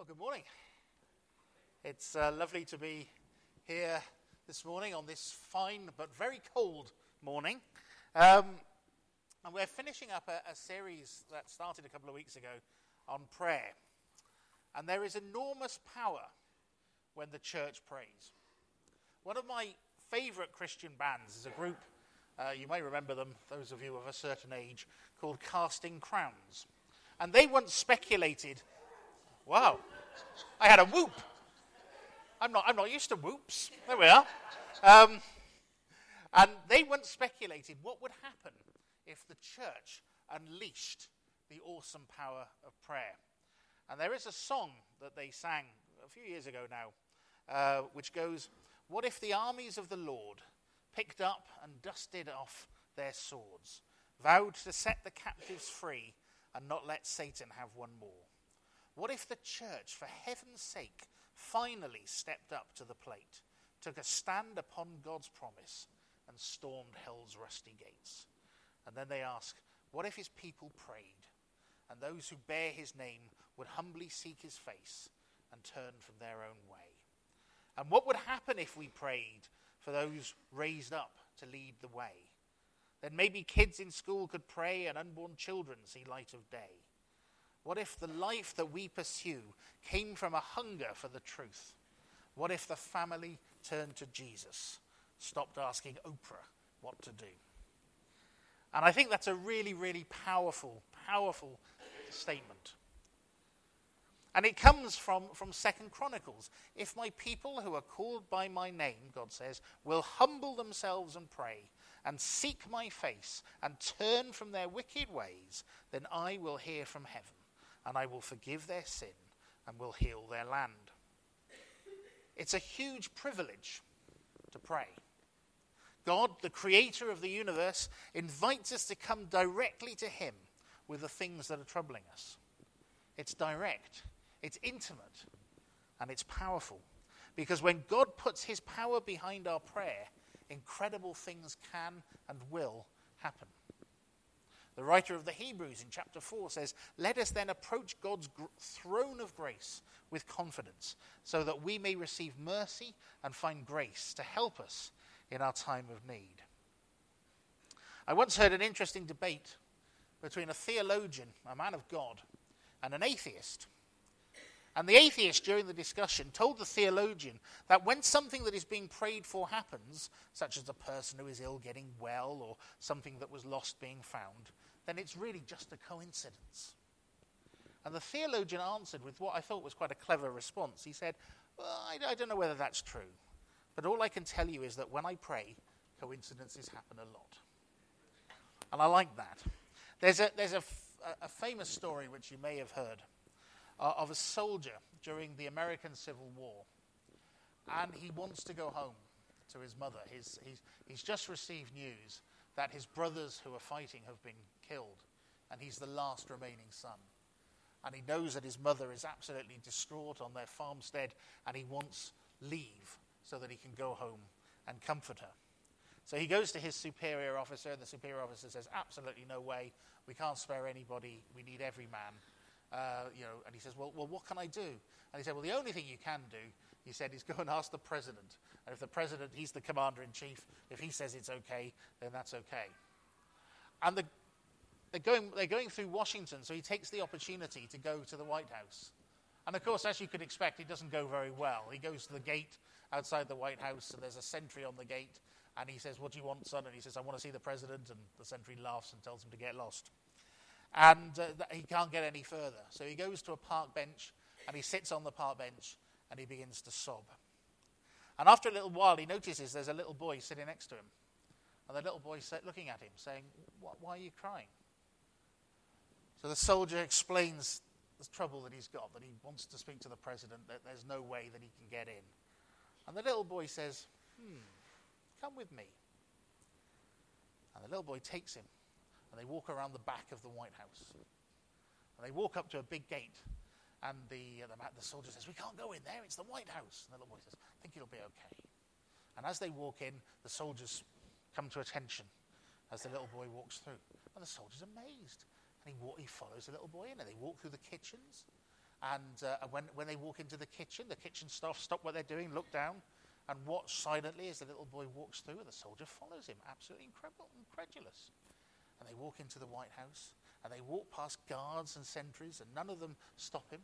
Well, good morning. It's uh, lovely to be here this morning on this fine but very cold morning. Um, and we're finishing up a, a, series that started a couple of weeks ago on prayer. And there is enormous power when the church prays. One of my favorite Christian bands is a group, uh, you may remember them, those of you of a certain age, called Casting Crowns. And they once speculated Wow. I had a whoop. I'm not, I'm not used to whoops. There we are. Um, and they once speculated what would happen if the church unleashed the awesome power of prayer. And there is a song that they sang a few years ago now, uh, which goes, What if the armies of the Lord picked up and dusted off their swords, vowed to set the captives free and not let Satan have one more? What if the church, for heaven's sake, finally stepped up to the plate, took a stand upon God's promise, and stormed hell's rusty gates? And then they ask, What if his people prayed, and those who bear his name would humbly seek his face and turn from their own way? And what would happen if we prayed for those raised up to lead the way? Then maybe kids in school could pray and unborn children see light of day. What if the life that we pursue came from a hunger for the truth? What if the family turned to Jesus, stopped asking Oprah what to do? And I think that's a really, really powerful, powerful statement. And it comes from, from Second Chronicles. If my people who are called by my name, God says, will humble themselves and pray, and seek my face, and turn from their wicked ways, then I will hear from heaven and I will forgive their sin and will heal their land. It's a huge privilege to pray. God, the creator of the universe, invites us to come directly to Him with the things that are troubling us. It's direct, it's intimate, and it's powerful. Because when God puts His power behind our prayer, incredible things can and will happen. The writer of the Hebrews in chapter 4 says, Let us then approach God's gr- throne of grace with confidence, so that we may receive mercy and find grace to help us in our time of need. I once heard an interesting debate between a theologian, a man of God, and an atheist. And the atheist, during the discussion, told the theologian that when something that is being prayed for happens, such as a person who is ill getting well or something that was lost being found, then it's really just a coincidence. And the theologian answered with what I thought was quite a clever response. He said, well, I, I don't know whether that's true, but all I can tell you is that when I pray, coincidences happen a lot. And I like that. There's a, there's a, a famous story which you may have heard uh, of a soldier during the American Civil War. And he wants to go home to his mother. He's, he's, he's just received news that his brothers who are fighting have been killed, and he's the last remaining son. And he knows that his mother is absolutely distraught on their farmstead, and he wants leave so that he can go home and comfort her. So he goes to his superior officer, and the superior officer says, Absolutely no way. We can't spare anybody. We need every man. Uh, you know, and he says, well, well, what can I do? And he said, Well, the only thing you can do, he said, is go and ask the president. And if the president, he's the commander in chief, if he says it's okay, then that's okay. And the, they're, going, they're going through Washington, so he takes the opportunity to go to the White House. And of course, as you could expect, it doesn't go very well. He goes to the gate outside the White House, and there's a sentry on the gate. And he says, What do you want, son? And he says, I want to see the president. And the sentry laughs and tells him to get lost. And uh, he can't get any further. So he goes to a park bench, and he sits on the park bench, and he begins to sob. And after a little while, he notices there's a little boy sitting next to him. And the little boy's looking at him, saying, Why are you crying? So the soldier explains the trouble that he's got, that he wants to speak to the president, that there's no way that he can get in. And the little boy says, Hmm, come with me. And the little boy takes him, and they walk around the back of the White House. And they walk up to a big gate, and the, uh, the, the, soldier says, We can't go in there, it's the White House. And the little boy says, I think it'll be okay. And as they walk in, the soldiers come to attention as the little boy walks through. And the soldier's amazed. And he, he follows the little boy in, and they walk through the kitchens. And uh, when, when they walk into the kitchen, the kitchen staff stop what they're doing, look down, and watch silently as the little boy walks through, and the soldier follows him, absolutely incredible, incredulous. And they walk into the White House, and they walk past guards and sentries, and none of them stop him.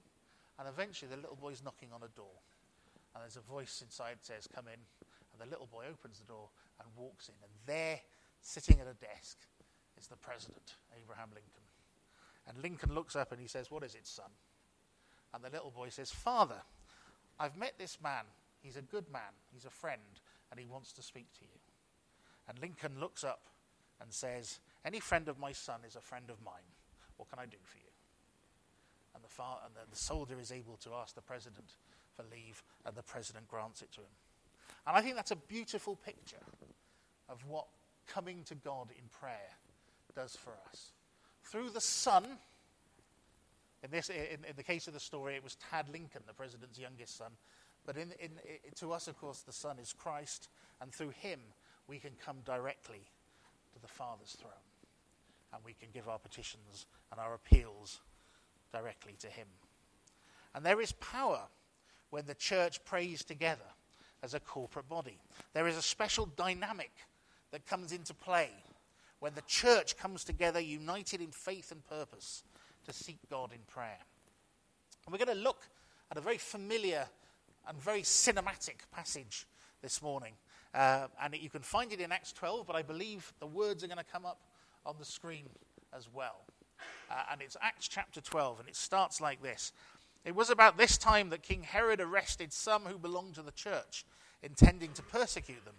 And eventually, the little boy's knocking on a door, and there's a voice inside says, "Come in." And the little boy opens the door and walks in, and there, sitting at a desk, is the president, Abraham Lincoln. And Lincoln looks up and he says, "What is it, son?" And the little boy says, "Father, I've met this man. He's a good man. He's a friend, and he wants to speak to you." And Lincoln looks up and says, Any friend of my son is a friend of mine. What can I do for you? And the, and the, the soldier is able to ask the president for leave, and the president grants it to him. And I think that's a beautiful picture of what coming to God in prayer does for us. Through the Son, in, this, in, in the case of the story, it was Tad Lincoln, the president's youngest son. But in, in, to us, of course, the Son is Christ, and through him we can come directly to the Father's throne. And we can give our petitions and our appeals directly to him. And there is power when the church prays together as a corporate body. There is a special dynamic that comes into play when the church comes together united in faith and purpose to seek God in prayer. And we're going to look at a very familiar and very cinematic passage this morning. Uh, and you can find it in Acts 12, but I believe the words are going to come up on the screen as well. Uh, and it's Acts chapter 12, and it starts like this. It was about this time that King Herod arrested some who belonged to the church, intending to persecute them.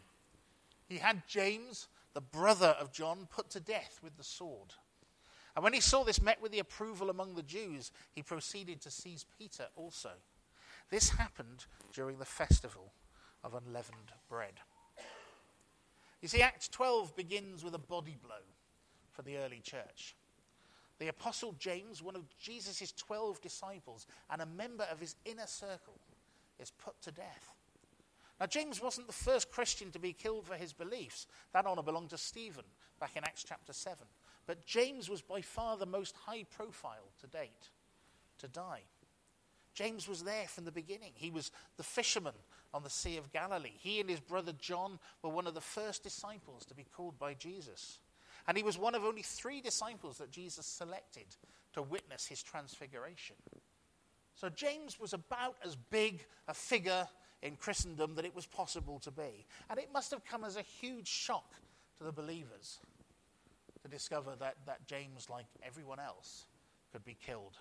He had James, the brother of John, put to death with the sword. And when he saw this met with the approval among the Jews, he proceeded to seize Peter also. This happened during the festival of unleavened bread. You see, Acts 12 begins with a body blow for the early church. The Apostle James, one of Jesus' 12 disciples and a member of his inner circle, is put to death. Now, James wasn't the first Christian to be killed for his beliefs. That honor belonged to Stephen back in Acts chapter 7. But James was by far the most high profile to date to die. James was there from the beginning. He was the fisherman on the Sea of Galilee. He and his brother John were one of the first disciples to be called by Jesus. And he was one of only three disciples that Jesus selected to witness his transfiguration. So James was about as big a figure in Christendom that it was possible to be. And it must have come as a huge shock to the believers to discover that, that James, like everyone else, could be killed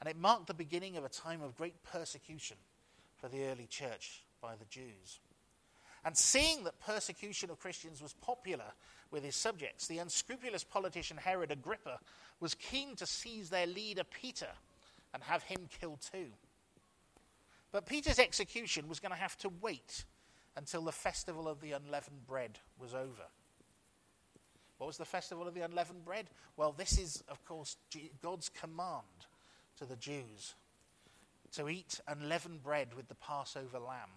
and it marked the beginning of a time of great persecution for the early church by the Jews. And seeing that persecution of Christians was popular with his subjects, the unscrupulous politician Herod Agrippa was keen to seize their leader Peter and have him killed too. But Peter's execution was going to have to wait until the festival of the unleavened bread was over. What was the festival of the unleavened bread? Well, this is, of course, God's command to the Jews to eat unleavened bread with the Passover lamb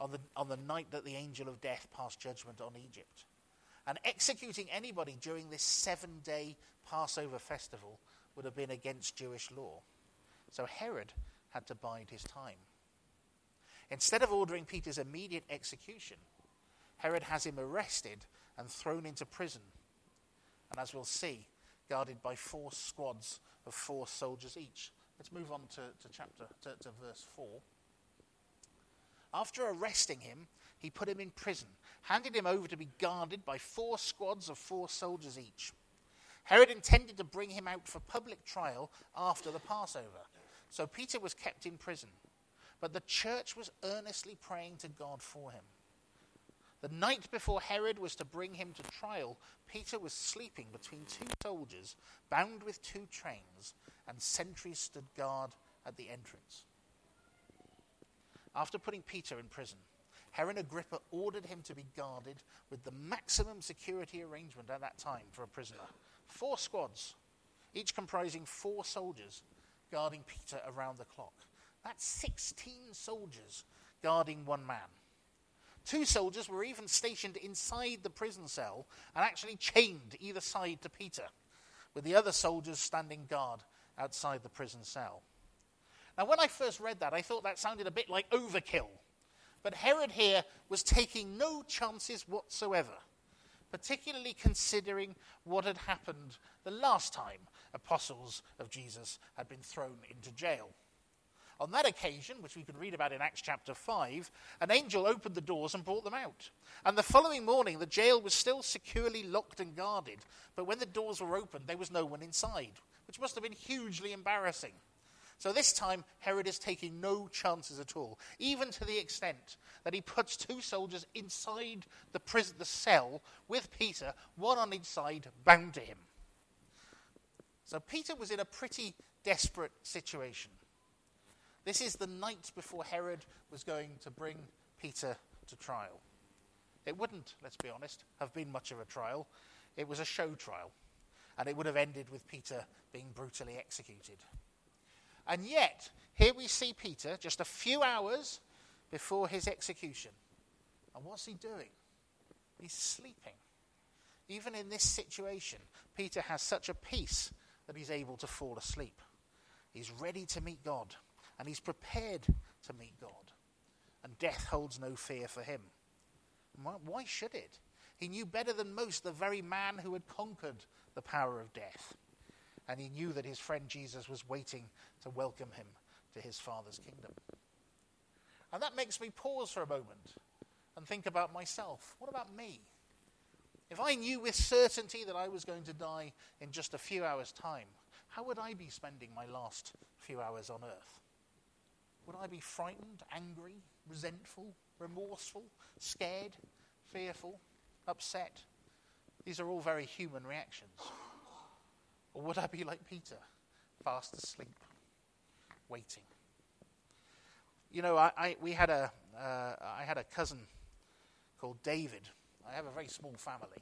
on the, on the night that the angel of death passed judgment on Egypt. And executing anybody during this seven day Passover festival would have been against Jewish law. So Herod had to bide his time. Instead of ordering Peter's immediate execution, Herod has him arrested and thrown into prison. And as we'll see, guarded by four squads of four soldiers each. Let's move on to, to chapter to, to verse 4. After arresting him, he put him in prison, handed him over to be guarded by four squads of four soldiers each. Herod intended to bring him out for public trial after the Passover, so Peter was kept in prison. But the church was earnestly praying to God for him. The night before Herod was to bring him to trial, Peter was sleeping between two soldiers, bound with two chains, and sentries stood guard at the entrance. After putting Peter in prison, Herod Agrippa ordered him to be guarded with the maximum security arrangement at that time for a prisoner. Four squads, each comprising four soldiers, guarding Peter around the clock. That's 16 soldiers guarding one man. Two soldiers were even stationed inside the prison cell and actually chained either side to Peter, with the other soldiers standing guard outside the prison cell. Now, when I first read that, I thought that sounded a bit like overkill. But Herod here was taking no chances whatsoever, particularly considering what had happened the last time apostles of Jesus had been thrown into jail. On that occasion, which we can read about in Acts chapter 5, an angel opened the doors and brought them out. And the following morning, the jail was still securely locked and guarded. But when the doors were opened, there was no one inside, which must have been hugely embarrassing. So this time, Herod is taking no chances at all, even to the extent that he puts two soldiers inside the prison, the cell, with Peter, one on each side, bound to him. So Peter was in a pretty desperate situation. This is the night before Herod was going to bring Peter to trial. It wouldn't, let's be honest, have been much of a trial. It was a show trial, and it would have ended with Peter being brutally executed. And yet, here we see Peter just a few hours before his execution. And what's he doing? He's sleeping. Even in this situation, Peter has such a peace that he's able to fall asleep. He's ready to meet God, and he's prepared to meet God. And death holds no fear for him. Why should it? He knew better than most the very man who had conquered the power of death and he knew that his friend Jesus was waiting to welcome him to his Father's kingdom. And that makes me pause for a moment and think about myself. What about me? If I knew with certainty that I was going to die in just a few hours' time, how would I be spending my last few hours on earth? Would I be frightened, angry, resentful, remorseful, scared, fearful, upset? These are all very human reactions. Or would I be like Peter, fast asleep, waiting? You know, I, I we had a, uh, I had a cousin called David. I have a very small family.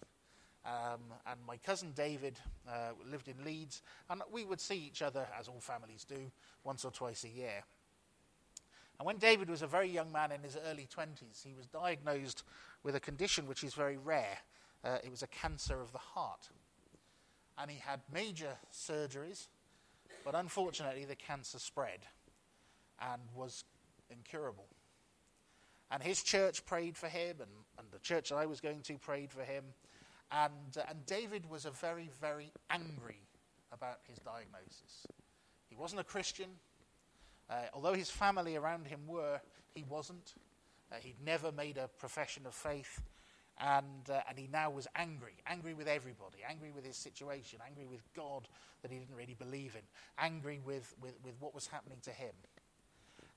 Um, and my cousin David uh, lived in Leeds, and we would see each other, as all families do, once or twice a year. And when David was a very young man in his early 20s, he was diagnosed with a condition which is very rare. Uh, it was a cancer of the heart and he had major surgeries, but unfortunately the cancer spread and was incurable. And his church prayed for him, and, and the church that I was going to prayed for him. And, uh, and David was a very, very angry about his diagnosis. He wasn't a Christian. Uh, although his family around him were, he wasn't. Uh, he'd never made a profession of faith and, uh, and he now was angry, angry with everybody, angry with his situation, angry with God that he didn't really believe in, angry with, with, with what was happening to him.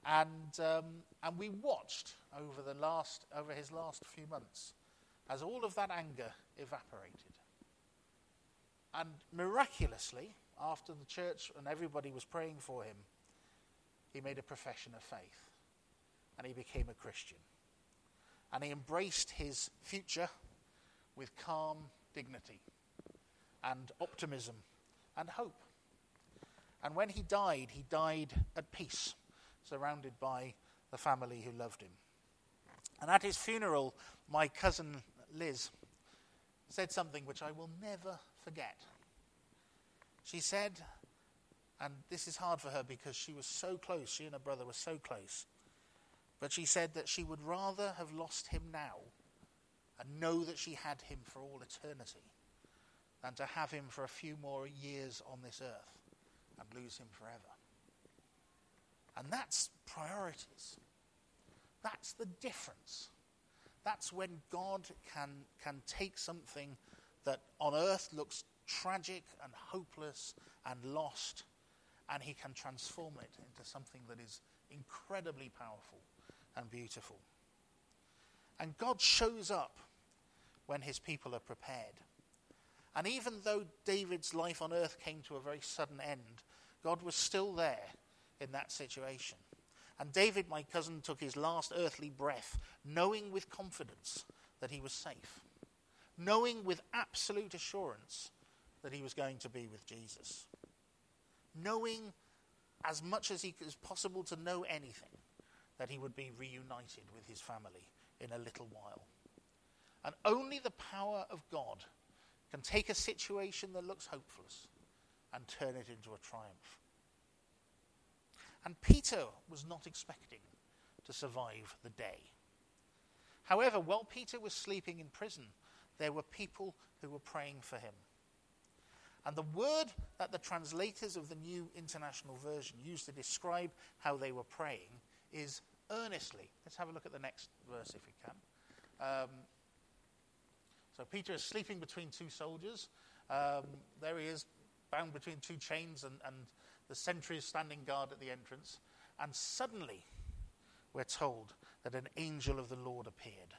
And, um, and we watched over, the last, over his last few months as all of that anger evaporated. And miraculously, after the church and everybody was praying for him, he made a profession of faith and he became a Christian and he embraced his future with calm dignity and optimism and hope. And when he died, he died at peace, surrounded by the family who loved him. And at his funeral, my cousin Liz said something which I will never forget. She said, and this is hard for her because she was so close, she and her brother were so close. But she said that she would rather have lost him now and know that she had him for all eternity than to have him for a few more years on this earth and lose him forever. And that's priorities. That's the difference. That's when God can, can take something that on earth looks tragic and hopeless and lost, and he can transform it into something that is incredibly powerful and beautiful. And God shows up when his people are prepared. And even though David's life on earth came to a very sudden end, God was still there in that situation. And David, my cousin, took his last earthly breath, knowing with confidence that he was safe, knowing with absolute assurance that he was going to be with Jesus, knowing as much as he is possible to know anything that he would be reunited with his family in a little while. And only the power of God can take a situation that looks hopeless and turn it into a triumph And Peter was not expecting to survive the day. However, while Peter was sleeping in prison, there were people who were praying for him. And the word that the translators of the New International Version used to describe how they were praying is earnestly. Let's have a look at the next verse if we can. Um, so Peter is sleeping between two soldiers. Um, there he is, bound between two chains, and, and the sentry standing guard at the entrance. And suddenly, we're told that an angel of the Lord appeared,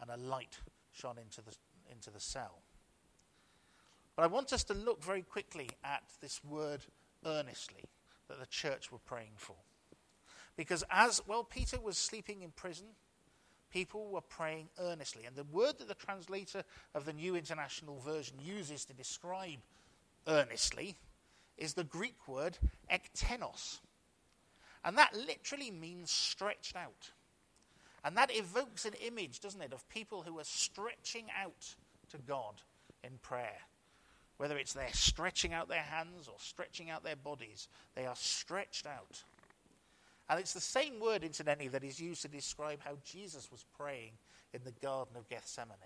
and a light shone into the, into the cell. But I want us to look very quickly at this word earnestly that the church were praying for. Because as, well, Peter was sleeping in prison, people were praying earnestly. And the word that the translator of the New International Version uses to describe earnestly is the Greek word ektenos. And that literally means stretched out. And that evokes an image, doesn't it, of people who are stretching out to God in prayer. Whether it's they're stretching out their hands or stretching out their bodies, they are stretched out. And it's the same word, incidentally, that is used to describe how Jesus was praying in the Garden of Gethsemane.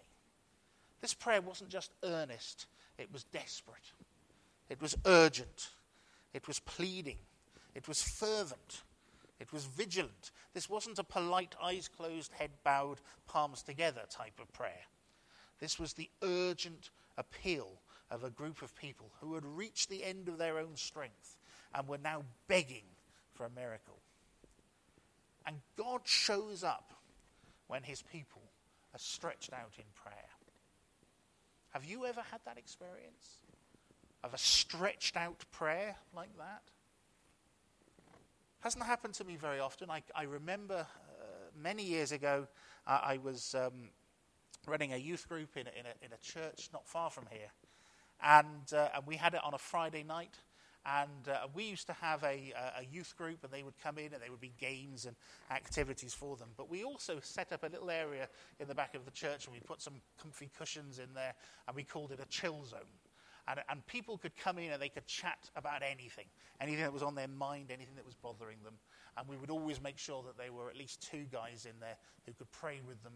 This prayer wasn't just earnest, it was desperate, it was urgent, it was pleading, it was fervent, it was vigilant. This wasn't a polite, eyes closed, head bowed, palms together type of prayer. This was the urgent appeal of a group of people who had reached the end of their own strength and were now begging for a miracle. And God shows up when his people are stretched out in prayer. Have you ever had that experience of a stretched out prayer like that? Hasn't happened to me very often. I, I remember uh, many years ago, uh, I was um, running a youth group in a, in, a, in a church not far from here. And, uh, and we had it on a Friday night. And uh, we used to have a, a, youth group, and they would come in, and there would be games and activities for them. But we also set up a little area in the back of the church, and we put some comfy cushions in there, and we called it a chill zone. And, and people could come in and they could chat about anything, anything that was on their mind, anything that was bothering them. And we would always make sure that there were at least two guys in there who could pray with them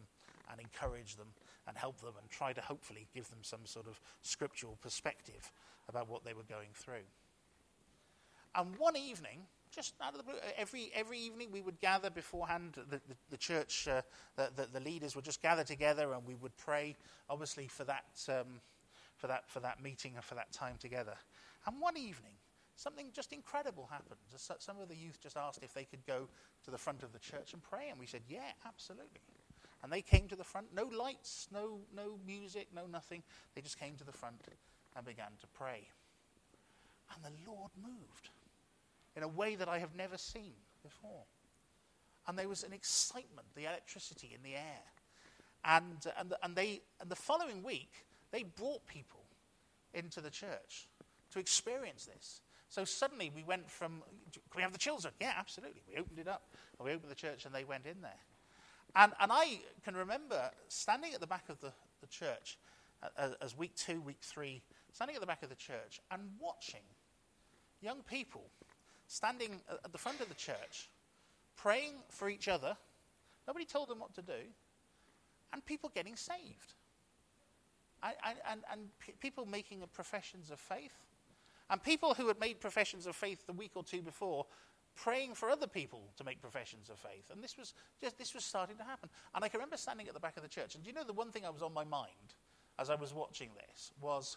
and encourage them and help them and try to hopefully give them some sort of scriptural perspective about what they were going through. And one evening, just out of the blue, every, every evening we would gather beforehand. The, the, the church, uh, the, the, leaders would just gather together and we would pray, obviously, for that, um, for, that, for that meeting and for that time together. And one evening, something just incredible happened. Some of the youth just asked if they could go to the front of the church and pray. And we said, yeah, absolutely. And they came to the front, no lights, no, no music, no nothing. They just came to the front and began to pray. And the Lord moved in a way that I have never seen before. And there was an excitement, the electricity in the air. And, uh, and, and, they, and the following week, they brought people into the church to experience this. So suddenly we went from, can we have the children? Yeah, absolutely. We opened it up. And we opened the church and they went in there. And, and I can remember standing at the back of the, the church uh, as week two, week three, standing at the back of the church and watching young people standing at the front of the church, praying for each other. Nobody told them what to do, and people getting saved. And, and, and people making professions of faith. And people who had made professions of faith the week or two before praying for other people to make professions of faith. And this was, just, this was starting to happen. And I can remember standing at the back of the church. And do you know the one thing I was on my mind as I was watching this was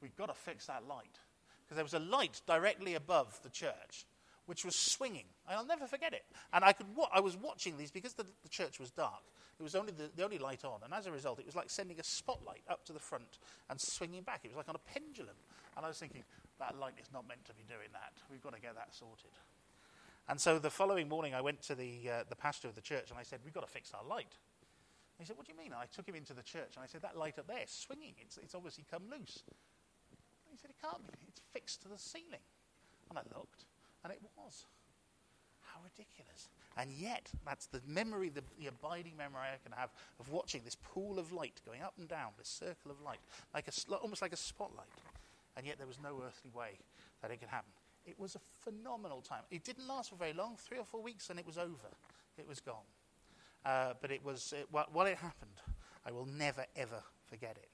we've got to fix that light. Because there was a light directly above the church which was swinging. I'll never forget it. And I, could wa- I was watching these because the, the church was dark. It was only the, the, only light on. And as a result, it was like sending a spotlight up to the front and swinging back. It was like on a pendulum. And I was thinking, that light is not meant to be doing that. We've got to get that sorted. And so the following morning, I went to the, uh, the pastor of the church and I said, We've got to fix our light. And he said, What do you mean? And I took him into the church and I said, That light up there swinging. It's, it's obviously come loose. And he said, It can't be. It's fixed to the ceiling. And I looked, and it was. How ridiculous. And yet, that's the memory, the, the, abiding memory I can have of watching this pool of light going up and down, this circle of light, like a, almost like a spotlight. And yet, there was no earthly way that it could happen. It was a phenomenal time. It didn't last for very long, three or four weeks, and it was over. It was gone. Uh, but it was, it, while it happened, I will never, ever forget it.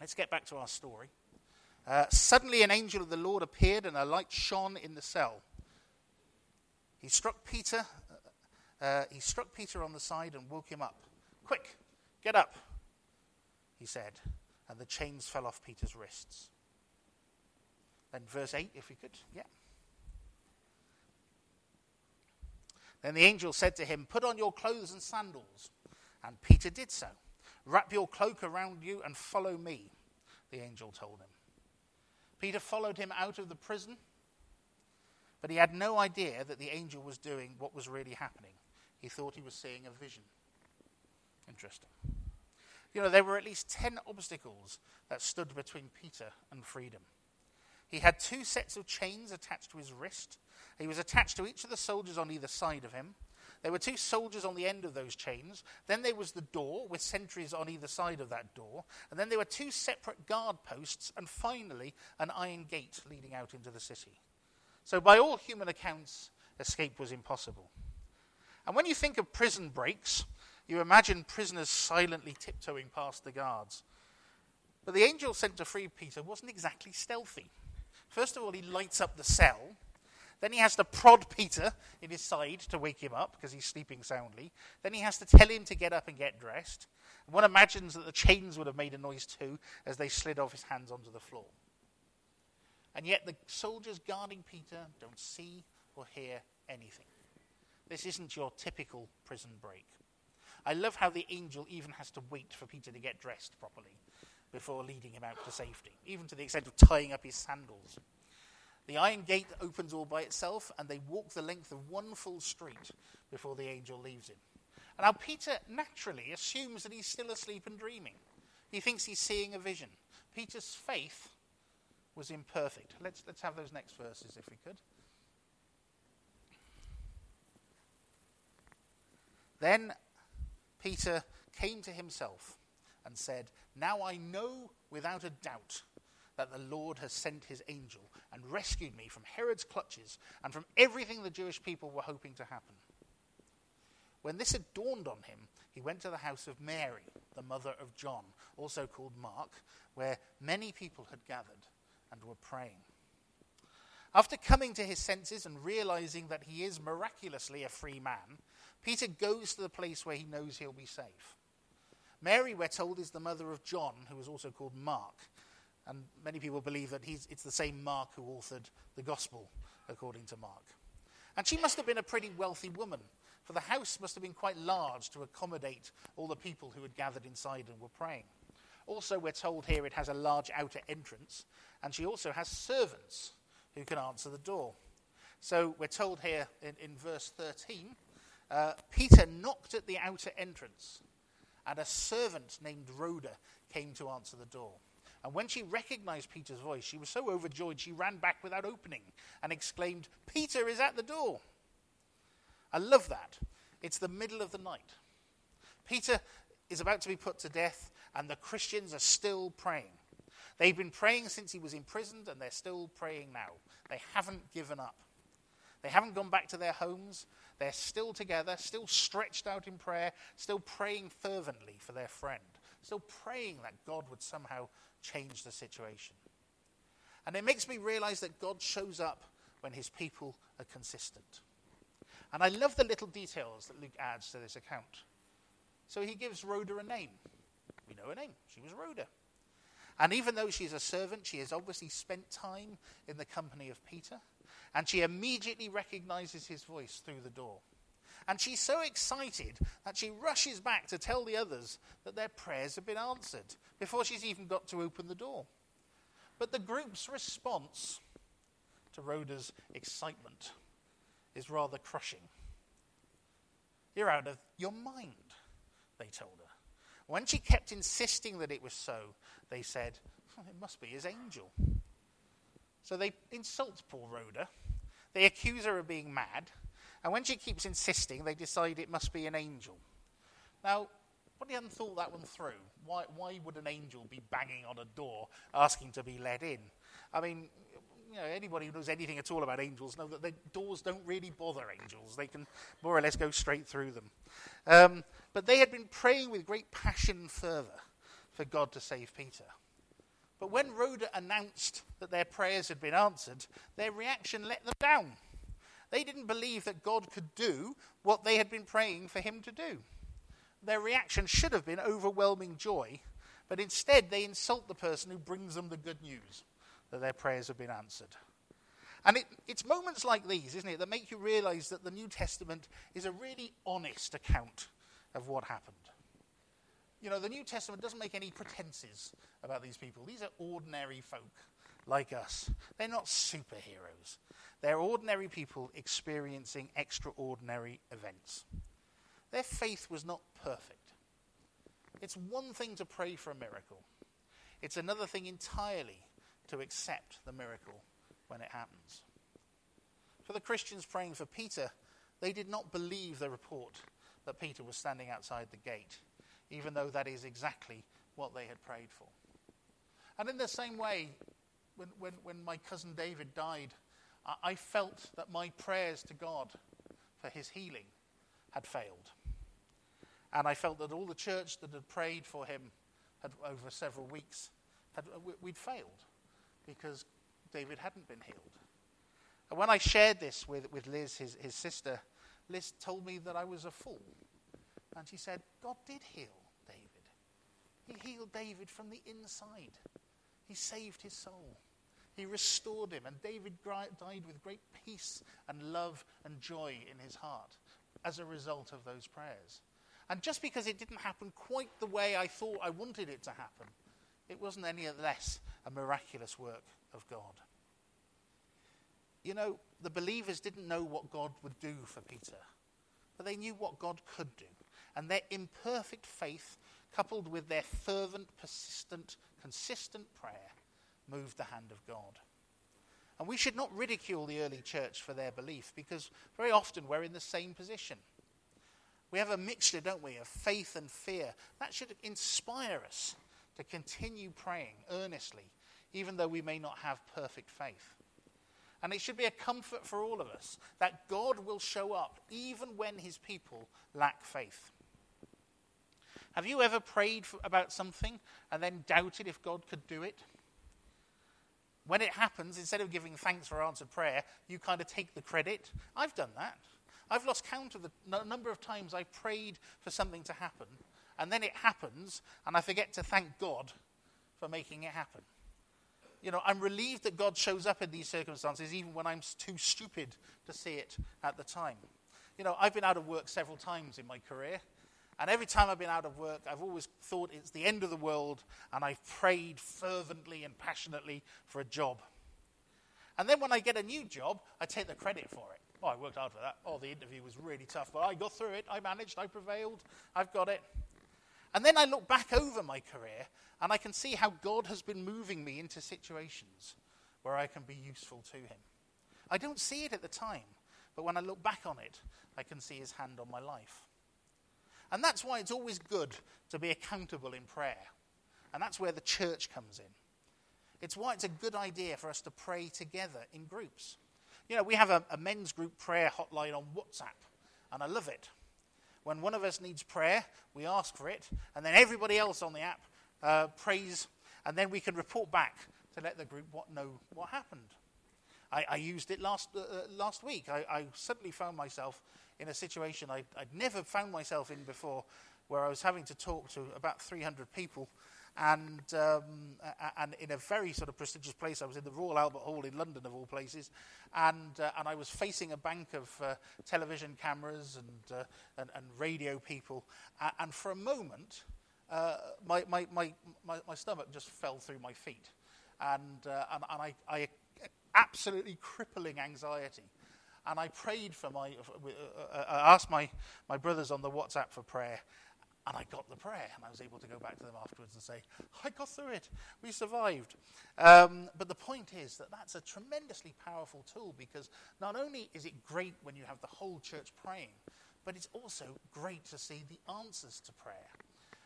Let's get back to our story. Uh, suddenly, an angel of the Lord appeared, and a light shone in the cell. He struck Peter. Uh, uh, he struck Peter on the side and woke him up. Quick, get up, he said, and the chains fell off Peter's wrists. Then, verse 8, if we could. Yeah. Then the angel said to him, Put on your clothes and sandals. And Peter did so. Wrap your cloak around you and follow me, the angel told him. Peter followed him out of the prison, but he had no idea that the angel was doing what was really happening. He thought he was seeing a vision. Interesting. You know, there were at least 10 obstacles that stood between Peter and freedom. He had two sets of chains attached to his wrist. He was attached to each of the soldiers on either side of him. There were two soldiers on the end of those chains. Then there was the door with sentries on either side of that door. And then there were two separate guard posts. And finally, an iron gate leading out into the city. So, by all human accounts, escape was impossible. And when you think of prison breaks, you imagine prisoners silently tiptoeing past the guards. But the angel sent to free Peter wasn't exactly stealthy. First of all, he lights up the cell. Then he has to prod Peter in his side to wake him up because he's sleeping soundly. Then he has to tell him to get up and get dressed. One imagines that the chains would have made a noise too as they slid off his hands onto the floor. And yet the soldiers guarding Peter don't see or hear anything. This isn't your typical prison break. I love how the angel even has to wait for Peter to get dressed properly before leading him out to safety, even to the extent of tying up his sandals. The iron gate opens all by itself, and they walk the length of one full street before the angel leaves him. And now Peter naturally assumes that he's still asleep and dreaming. He thinks he's seeing a vision. Peter's faith was imperfect. Let's, let's have those next verses if we could. Then Peter came to himself and said, Now I know without a doubt that the Lord has sent his angel and rescued me from Herod's clutches and from everything the Jewish people were hoping to happen. When this had dawned on him, he went to the house of Mary, the mother of John, also called Mark, where many people had gathered and were praying. After coming to his senses and realizing that he is miraculously a free man, Peter goes to the place where he knows he'll be safe. Mary, we're told, is the mother of John, who was also called Mark. And many people believe that it's the same Mark who authored the Gospel, according to Mark. And she must have been a pretty wealthy woman, for the house must have been quite large to accommodate all the people who had gathered inside and were praying. Also, we're told here it has a large outer entrance, and she also has servants who can answer the door. So we're told here in, in verse 13 uh, Peter knocked at the outer entrance and a servant named Rhoda came to answer the door. And when she recognized Peter's voice, she was so overjoyed she ran back without opening and exclaimed, Peter is at the door. I love that. It's the middle of the night. Peter is about to be put to death, and the Christians are still praying. They've been praying since he was imprisoned, and they're still praying now. They haven't given up. They haven't gone back to their homes. They're still together, still stretched out in prayer, still praying fervently for their friend, still praying that God would somehow change the situation. And it makes me realize that God shows up when his people are consistent. And I love the little details that Luke adds to this account. So he gives Rhoda a name. We know her name. She was Rhoda. And even though she's a servant, she has obviously spent time in the company of Peter and she immediately recognizes his voice through the door. And she's so excited that she rushes back to tell the others that their prayers have been answered before she's even got to open the door. But the group's response to Rhoda's excitement is rather crushing. You're out of your mind, they told her. When she kept insisting that it was so, they said, It must be his angel. So they insult poor Rhoda. They accuse her of being mad. And when she keeps insisting, they decide it must be an angel. Now, you hadn't thought that one through? Why, why would an angel be banging on a door asking to be let in? I mean, you know, anybody who knows anything at all about angels know that the doors don't really bother angels. They can more or less go straight through them. Um, but they had been praying with great passion and fervour for God to save Peter. But when Rhoda announced that their prayers had been answered, their reaction let them down. They didn't believe that God could do what they had been praying for him to do. Their reaction should have been overwhelming joy, but instead they insult the person who brings them the good news that their prayers have been answered. And it, it's moments like these, isn't it, that make you realize that the New Testament is a really honest account of what happened. You know, the New Testament doesn't make any pretenses about these people. These are ordinary folk like us. They're not superheroes. They're ordinary people experiencing extraordinary events. Their faith was not perfect. It's one thing to pray for a miracle, it's another thing entirely to accept the miracle when it happens. For the Christians praying for Peter, they did not believe the report that Peter was standing outside the gate, even though that is exactly what they had prayed for. And in the same way, when, when, when my cousin David died, I, I felt that my prayers to God for his healing had failed. And I felt that all the church that had prayed for him had, over several weeks, had, uh, we'd failed because David hadn't been healed. And when I shared this with, with Liz, his, his sister, Liz told me that I was a fool. And she said, God did heal David. He healed David from the inside, He saved his soul. He restored him, and David died with great peace and love and joy in his heart as a result of those prayers. And just because it didn't happen quite the way I thought I wanted it to happen, it wasn't any less a miraculous work of God. You know, the believers didn't know what God would do for Peter, but they knew what God could do. And their imperfect faith, coupled with their fervent, persistent, consistent prayer, moved the hand of God. And we should not ridicule the early church for their belief because very often we're in the same position. We have a mixture, don't we, of faith and fear. That should inspire us to continue praying earnestly, even though we may not have perfect faith. And it should be a comfort for all of us that God will show up even when his people lack faith. Have you ever prayed for, about something and then doubted if God could do it? When it happens, instead of giving thanks for answered prayer, you kind of take the credit. I've done that. I've lost count of the n- number of times I prayed for something to happen, and then it happens, and I forget to thank God for making it happen. You know, I'm relieved that God shows up in these circumstances, even when I'm too stupid to see it at the time. You know, I've been out of work several times in my career, and every time I've been out of work, I've always thought it's the end of the world, and I've prayed fervently and passionately for a job. And then when I get a new job, I take the credit for it. Oh, I worked hard for that. Oh, the interview was really tough, but I got through it. I managed. I prevailed. I've got it. And then I look back over my career and I can see how God has been moving me into situations where I can be useful to Him. I don't see it at the time, but when I look back on it, I can see His hand on my life. And that's why it's always good to be accountable in prayer. And that's where the church comes in. It's why it's a good idea for us to pray together in groups. You know, we have a, a men's group prayer hotline on WhatsApp, and I love it. When one of us needs prayer, we ask for it, and then everybody else on the app uh, prays, and then we can report back to let the group what, know what happened. I, I used it last, uh, uh last week. I, I, suddenly found myself in a situation I, would never found myself in before, where I was having to talk to about 300 people and, um, and in a very sort of prestigious place. I was in the Royal Albert Hall in London, of all places, and, uh, and I was facing a bank of uh, television cameras and, uh, and, and, radio people. and for a moment, uh, my, my, my, my, stomach just fell through my feet. And, uh, and, and I, I absolutely crippling anxiety. And I prayed for my, uh, I asked my, my brothers on the WhatsApp for prayer. And I got the prayer, and I was able to go back to them afterwards and say, I got through it. We survived. Um, but the point is that that's a tremendously powerful tool because not only is it great when you have the whole church praying, but it's also great to see the answers to prayer.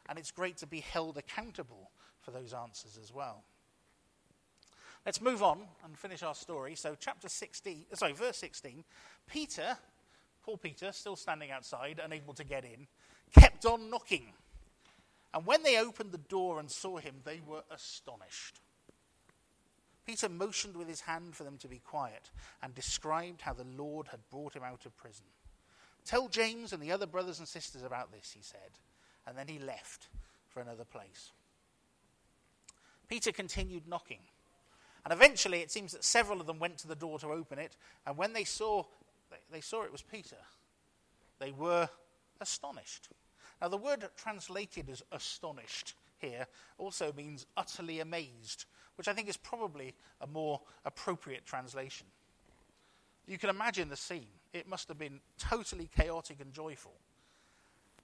And it's great to be held accountable for those answers as well. Let's move on and finish our story. So, chapter 16, uh, sorry, verse 16. Peter, Paul Peter, still standing outside, unable to get in, kept on knocking. And when they opened the door and saw him, they were astonished. Peter motioned with his hand for them to be quiet and described how the Lord had brought him out of prison. Tell James and the other brothers and sisters about this, he said. And then he left for another place. Peter continued knocking. And eventually, it seems that several of them went to the door to open it. And when they saw, they saw it was Peter, they were astonished. Now, the word translated as astonished here also means utterly amazed, which I think is probably a more appropriate translation. You can imagine the scene. It must have been totally chaotic and joyful.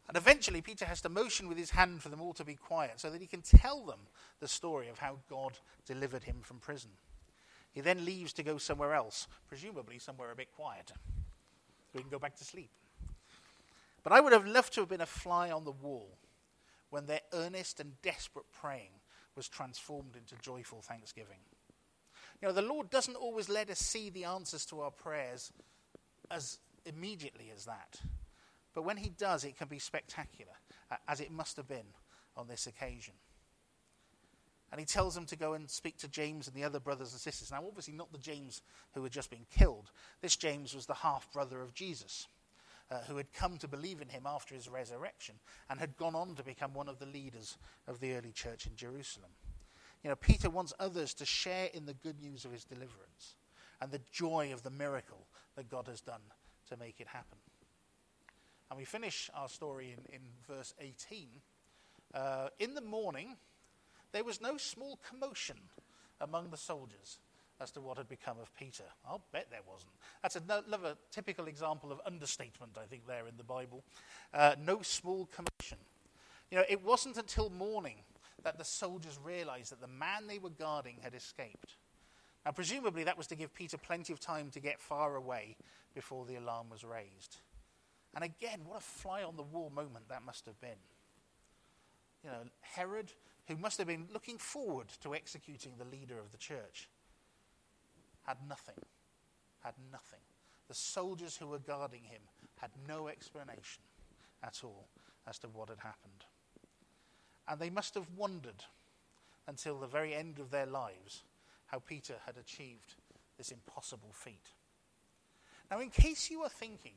And eventually, Peter has to motion with his hand for them all to be quiet so that he can tell them the story of how God delivered him from prison. He then leaves to go somewhere else, presumably somewhere a bit quieter, so he can go back to sleep. But I would have loved to have been a fly on the wall when their earnest and desperate praying was transformed into joyful thanksgiving. You know, the Lord doesn't always let us see the answers to our prayers as immediately as that. But when he does, it can be spectacular, as it must have been on this occasion. And he tells them to go and speak to James and the other brothers and sisters. Now, obviously, not the James who had just been killed. This James was the half brother of Jesus, uh, who had come to believe in him after his resurrection and had gone on to become one of the leaders of the early church in Jerusalem. You know, Peter wants others to share in the good news of his deliverance and the joy of the miracle that God has done to make it happen. And we finish our story in, in verse 18. Uh, in the morning, there was no small commotion among the soldiers as to what had become of Peter. I'll bet there wasn't. That's another typical example of understatement, I think, there in the Bible. Uh, no small commotion. You know, it wasn't until morning that the soldiers realized that the man they were guarding had escaped. Now, presumably, that was to give Peter plenty of time to get far away before the alarm was raised. And again, what a fly on the wall moment that must have been. You know, Herod, who must have been looking forward to executing the leader of the church, had nothing. Had nothing. The soldiers who were guarding him had no explanation at all as to what had happened. And they must have wondered until the very end of their lives how Peter had achieved this impossible feat. Now, in case you are thinking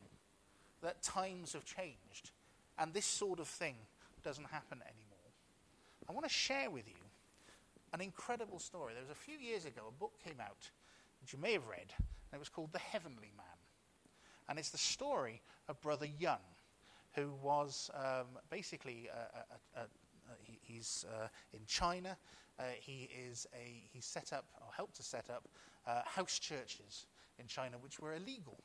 that times have changed and this sort of thing doesn't happen anymore. I want to share with you an incredible story. There was a few years ago, a book came out, which you may have read, and it was called The Heavenly Man. And it's the story of Brother Yun, who was um, basically, a, a, a, he, he's uh, in China. Uh, he is a, he set up, or helped to set up, uh, house churches in China, which were illegal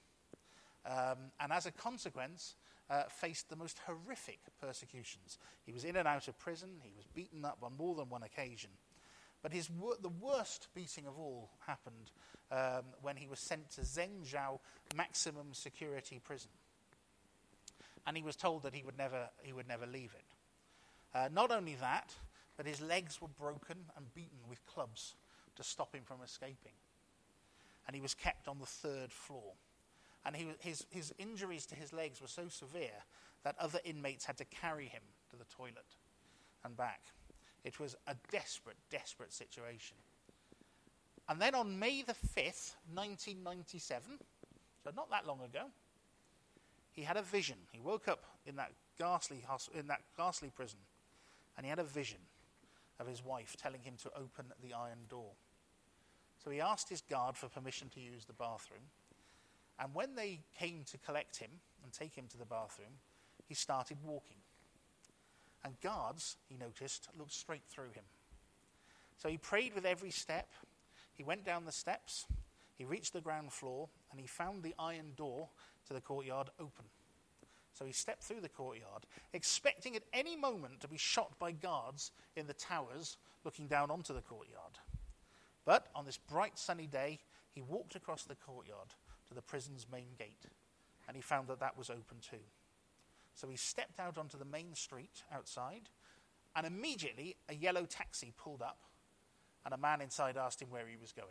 um, and as a consequence, uh, faced the most horrific persecutions. He was in and out of prison, he was beaten up on more than one occasion. But his wor- the worst beating of all happened um, when he was sent to Zhengzhou maximum security prison. And he was told that he would never, he would never leave it. Uh, not only that, but his legs were broken and beaten with clubs to stop him from escaping. And he was kept on the third floor and he, his, his injuries to his legs were so severe that other inmates had to carry him to the toilet and back. It was a desperate, desperate situation. And then on May the 5th, 1997, so not that long ago, he had a vision. He woke up in that ghastly, in that ghastly prison, and he had a vision of his wife telling him to open the iron door. So he asked his guard for permission to use the bathroom. And when they came to collect him and take him to the bathroom, he started walking. And guards, he noticed, looked straight through him. So he prayed with every step. He went down the steps. He reached the ground floor and he found the iron door to the courtyard open. So he stepped through the courtyard, expecting at any moment to be shot by guards in the towers looking down onto the courtyard. But on this bright sunny day, he walked across the courtyard to the prison's main gate, and he found that that was open too. So he stepped out onto the main street outside, and immediately a yellow taxi pulled up, and a man inside asked him where he was going.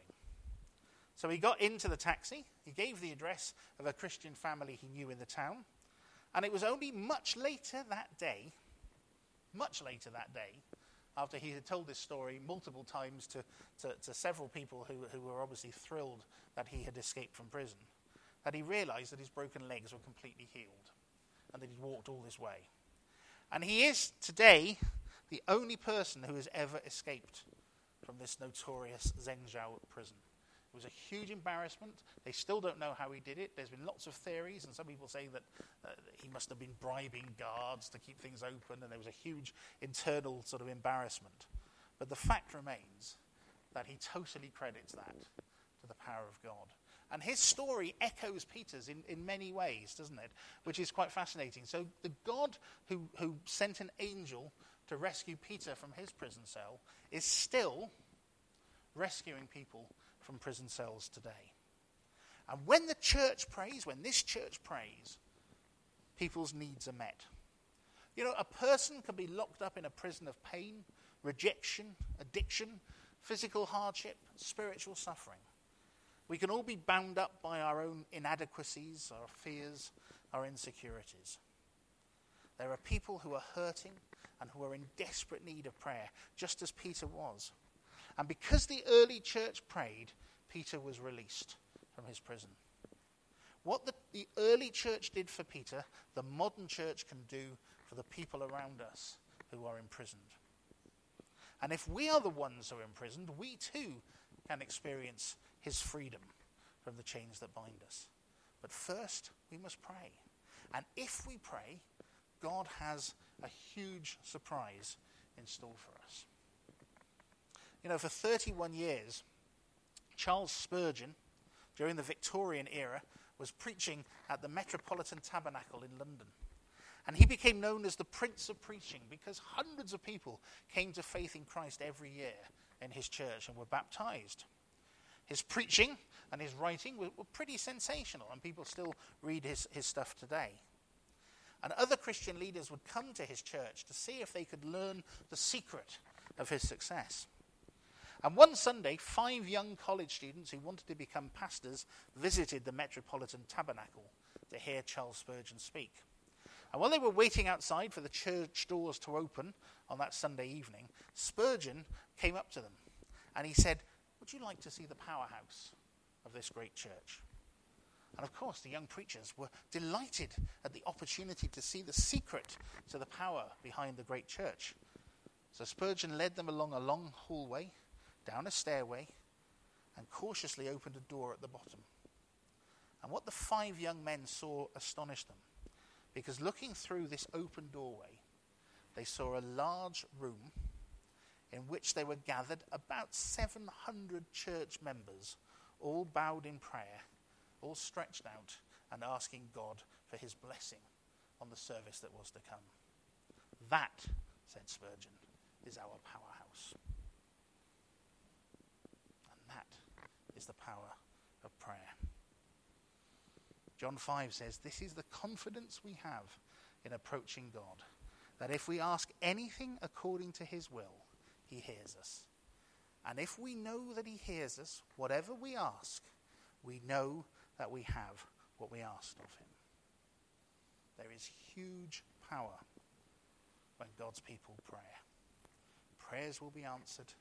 So he got into the taxi, he gave the address of a Christian family he knew in the town, and it was only much later that day, much later that day, after he had told this story multiple times to, to, to several people who, who were obviously thrilled that he had escaped from prison, that he realized that his broken legs were completely healed and that he'd walked all this way. And he is today the only person who has ever escaped from this notorious Zhengzhou prison. It was a huge embarrassment. They still don't know how he did it. There's been lots of theories, and some people say that uh, he must have been bribing guards to keep things open, and there was a huge internal sort of embarrassment. But the fact remains that he totally credits that to the power of God. And his story echoes Peter's in, in many ways, doesn't it? Which is quite fascinating. So, the God who, who sent an angel to rescue Peter from his prison cell is still rescuing people from prison cells today. And when the church prays, when this church prays, people's needs are met. You know, a person can be locked up in a prison of pain, rejection, addiction, physical hardship, spiritual suffering. We can all be bound up by our own inadequacies, our fears, our insecurities. There are people who are hurting and who are in desperate need of prayer, just as Peter was. And because the early church prayed, Peter was released from his prison. What the, the early church did for Peter, the modern church can do for the people around us who are imprisoned. And if we are the ones who are imprisoned, we too can experience his freedom from the chains that bind us. But first, we must pray. And if we pray, God has a huge surprise in store for us. You know, for 31 years, Charles Spurgeon, during the Victorian era, was preaching at the Metropolitan Tabernacle in London. And he became known as the Prince of Preaching because hundreds of people came to faith in Christ every year in his church and were baptized. His preaching and his writing were, were pretty sensational, and people still read his, his stuff today. And other Christian leaders would come to his church to see if they could learn the secret of his success. And one Sunday, five young college students who wanted to become pastors visited the Metropolitan Tabernacle to hear Charles Spurgeon speak. And while they were waiting outside for the church doors to open on that Sunday evening, Spurgeon came up to them and he said, Would you like to see the powerhouse of this great church? And of course, the young preachers were delighted at the opportunity to see the secret to the power behind the great church. So Spurgeon led them along a long hallway down a stairway, and cautiously opened a door at the bottom. And what the five young men saw astonished them, because looking through this open doorway, they saw a large room in which they were gathered about 700 church members, all bowed in prayer, all stretched out and asking God for his blessing on the service that was to come. That, said Spurgeon, is our powerhouse. Is the power of prayer. John 5 says, This is the confidence we have in approaching God, that if we ask anything according to his will, he hears us. And if we know that he hears us, whatever we ask, we know that we have what we asked of him. There is huge power when God's people pray. Prayers will be answered,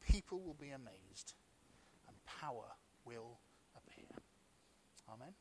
people will be amazed, power will appear. Amen.